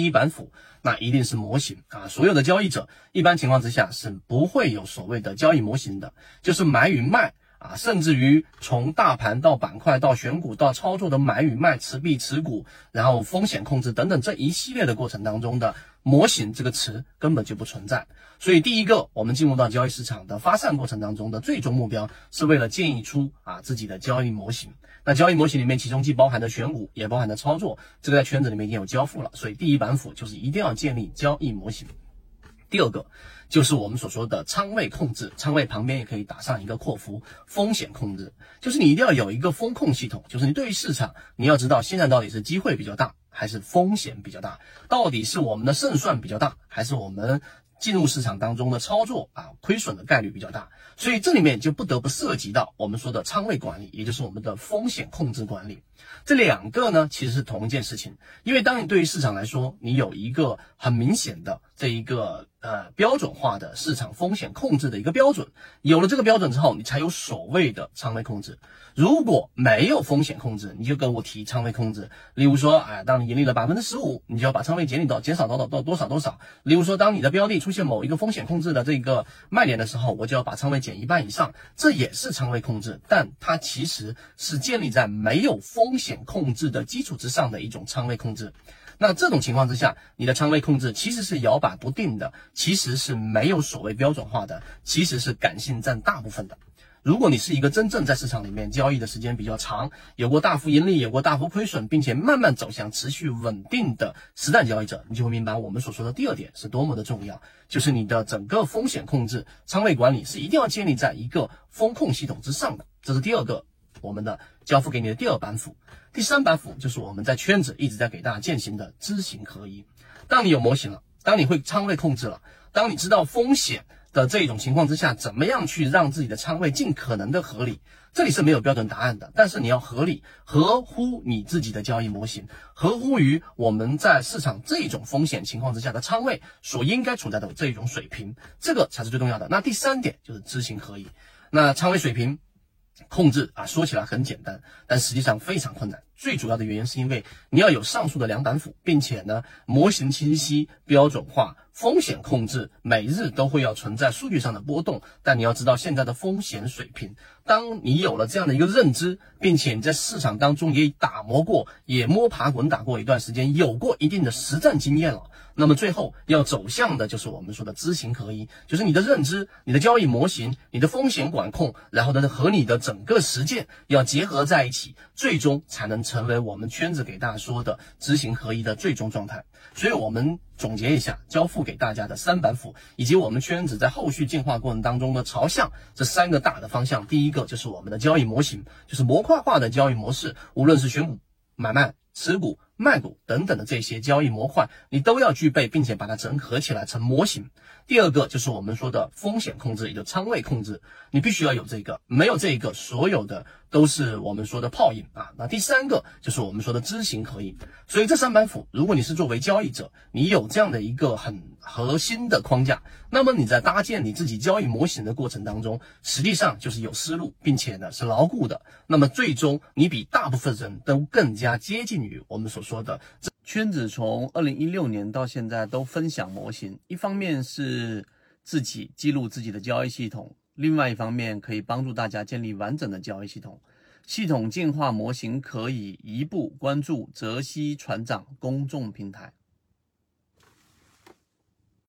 第一板斧，那一定是模型啊！所有的交易者一般情况之下是不会有所谓的交易模型的，就是买与卖啊，甚至于从大盘到板块到选股到操作的买与卖、持币持股，然后风险控制等等这一系列的过程当中的模型这个词根本就不存在。所以第一个，我们进入到交易市场的发散过程当中的最终目标，是为了建议出啊自己的交易模型。那交易模型里面，其中既包含的选股，也包含的操作，这个在圈子里面已经有交付了。所以第一板斧就是一定要建立交易模型。第二个就是我们所说的仓位控制，仓位旁边也可以打上一个括弧，风险控制，就是你一定要有一个风控系统，就是你对于市场，你要知道现在到底是机会比较大，还是风险比较大，到底是我们的胜算比较大，还是我们。进入市场当中的操作啊，亏损的概率比较大，所以这里面就不得不涉及到我们说的仓位管理，也就是我们的风险控制管理。这两个呢，其实是同一件事情。因为当你对于市场来说，你有一个很明显的这一个呃标准化的市场风险控制的一个标准，有了这个标准之后，你才有所谓的仓位控制。如果没有风险控制，你就跟我提仓位控制。例如说，哎，当你盈利了百分之十五，你就要把仓位减到减少到到到多少多少。例如说，当你的标的出现某一个风险控制的这个卖点的时候，我就要把仓位减一半以上。这也是仓位控制，但它其实是建立在没有风险控制的基础之上的一种仓位控制。那这种情况之下，你的仓位控制其实是摇摆不定的，其实是没有所谓标准化的，其实是感性占大部分的。如果你是一个真正在市场里面交易的时间比较长，有过大幅盈利，有过大幅亏损，并且慢慢走向持续稳定的实战交易者，你就会明白我们所说的第二点是多么的重要，就是你的整个风险控制、仓位管理是一定要建立在一个风控系统之上的。这是第二个我们的交付给你的第二板斧。第三板斧就是我们在圈子一直在给大家践行的知行合一。当你有模型了，当你会仓位控制了，当你知道风险。的这种情况之下，怎么样去让自己的仓位尽可能的合理？这里是没有标准答案的，但是你要合理，合乎你自己的交易模型，合乎于我们在市场这种风险情况之下的仓位所应该处在的这种水平，这个才是最重要的。那第三点就是知行合一，那仓位水平控制啊，说起来很简单，但实际上非常困难。最主要的原因是因为你要有上述的两板斧，并且呢，模型清晰、标准化。风险控制每日都会要存在数据上的波动，但你要知道现在的风险水平。当你有了这样的一个认知，并且你在市场当中也打磨过，也摸爬滚打过一段时间，有过一定的实战经验了，那么最后要走向的就是我们说的知行合一，就是你的认知、你的交易模型、你的风险管控，然后呢和你的整个实践要结合在一起，最终才能成为我们圈子给大家说的知行合一的最终状态。所以，我们总结一下，交付给大家的三板斧，以及我们圈子在后续进化过程当中的朝向这三个大的方向。第一个就是我们的交易模型，就是模块化的交易模式，无论是选股、买卖、持股。卖股等等的这些交易模块，你都要具备，并且把它整合起来成模型。第二个就是我们说的风险控制，也就仓位控制，你必须要有这个，没有这个，所有的都是我们说的泡影啊。那第三个就是我们说的知行合一。所以这三板斧，如果你是作为交易者，你有这样的一个很核心的框架，那么你在搭建你自己交易模型的过程当中，实际上就是有思路，并且呢是牢固的。那么最终你比大部分人都更加接近于我们所说。的圈子从二零一六年到现在都分享模型，一方面是自己记录自己的交易系统，另外一方面可以帮助大家建立完整的交易系统。系统进化模型可以移步关注泽西船长公众平台。